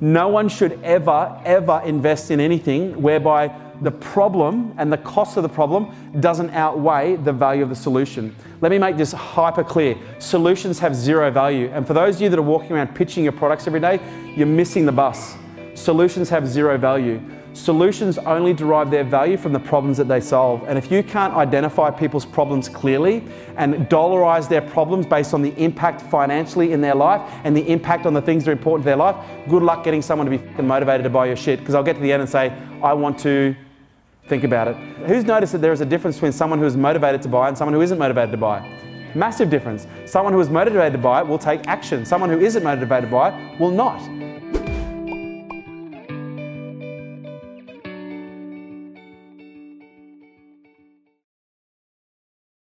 No one should ever, ever invest in anything whereby the problem and the cost of the problem doesn't outweigh the value of the solution. Let me make this hyper clear. Solutions have zero value. And for those of you that are walking around pitching your products every day, you're missing the bus. Solutions have zero value. Solutions only derive their value from the problems that they solve. And if you can't identify people's problems clearly and dollarize their problems based on the impact financially in their life and the impact on the things that are important to their life, good luck getting someone to be motivated to buy your shit. Because I'll get to the end and say, I want to think about it. Who's noticed that there is a difference between someone who is motivated to buy and someone who isn't motivated to buy? Massive difference. Someone who is motivated to buy will take action. Someone who isn't motivated to buy will not.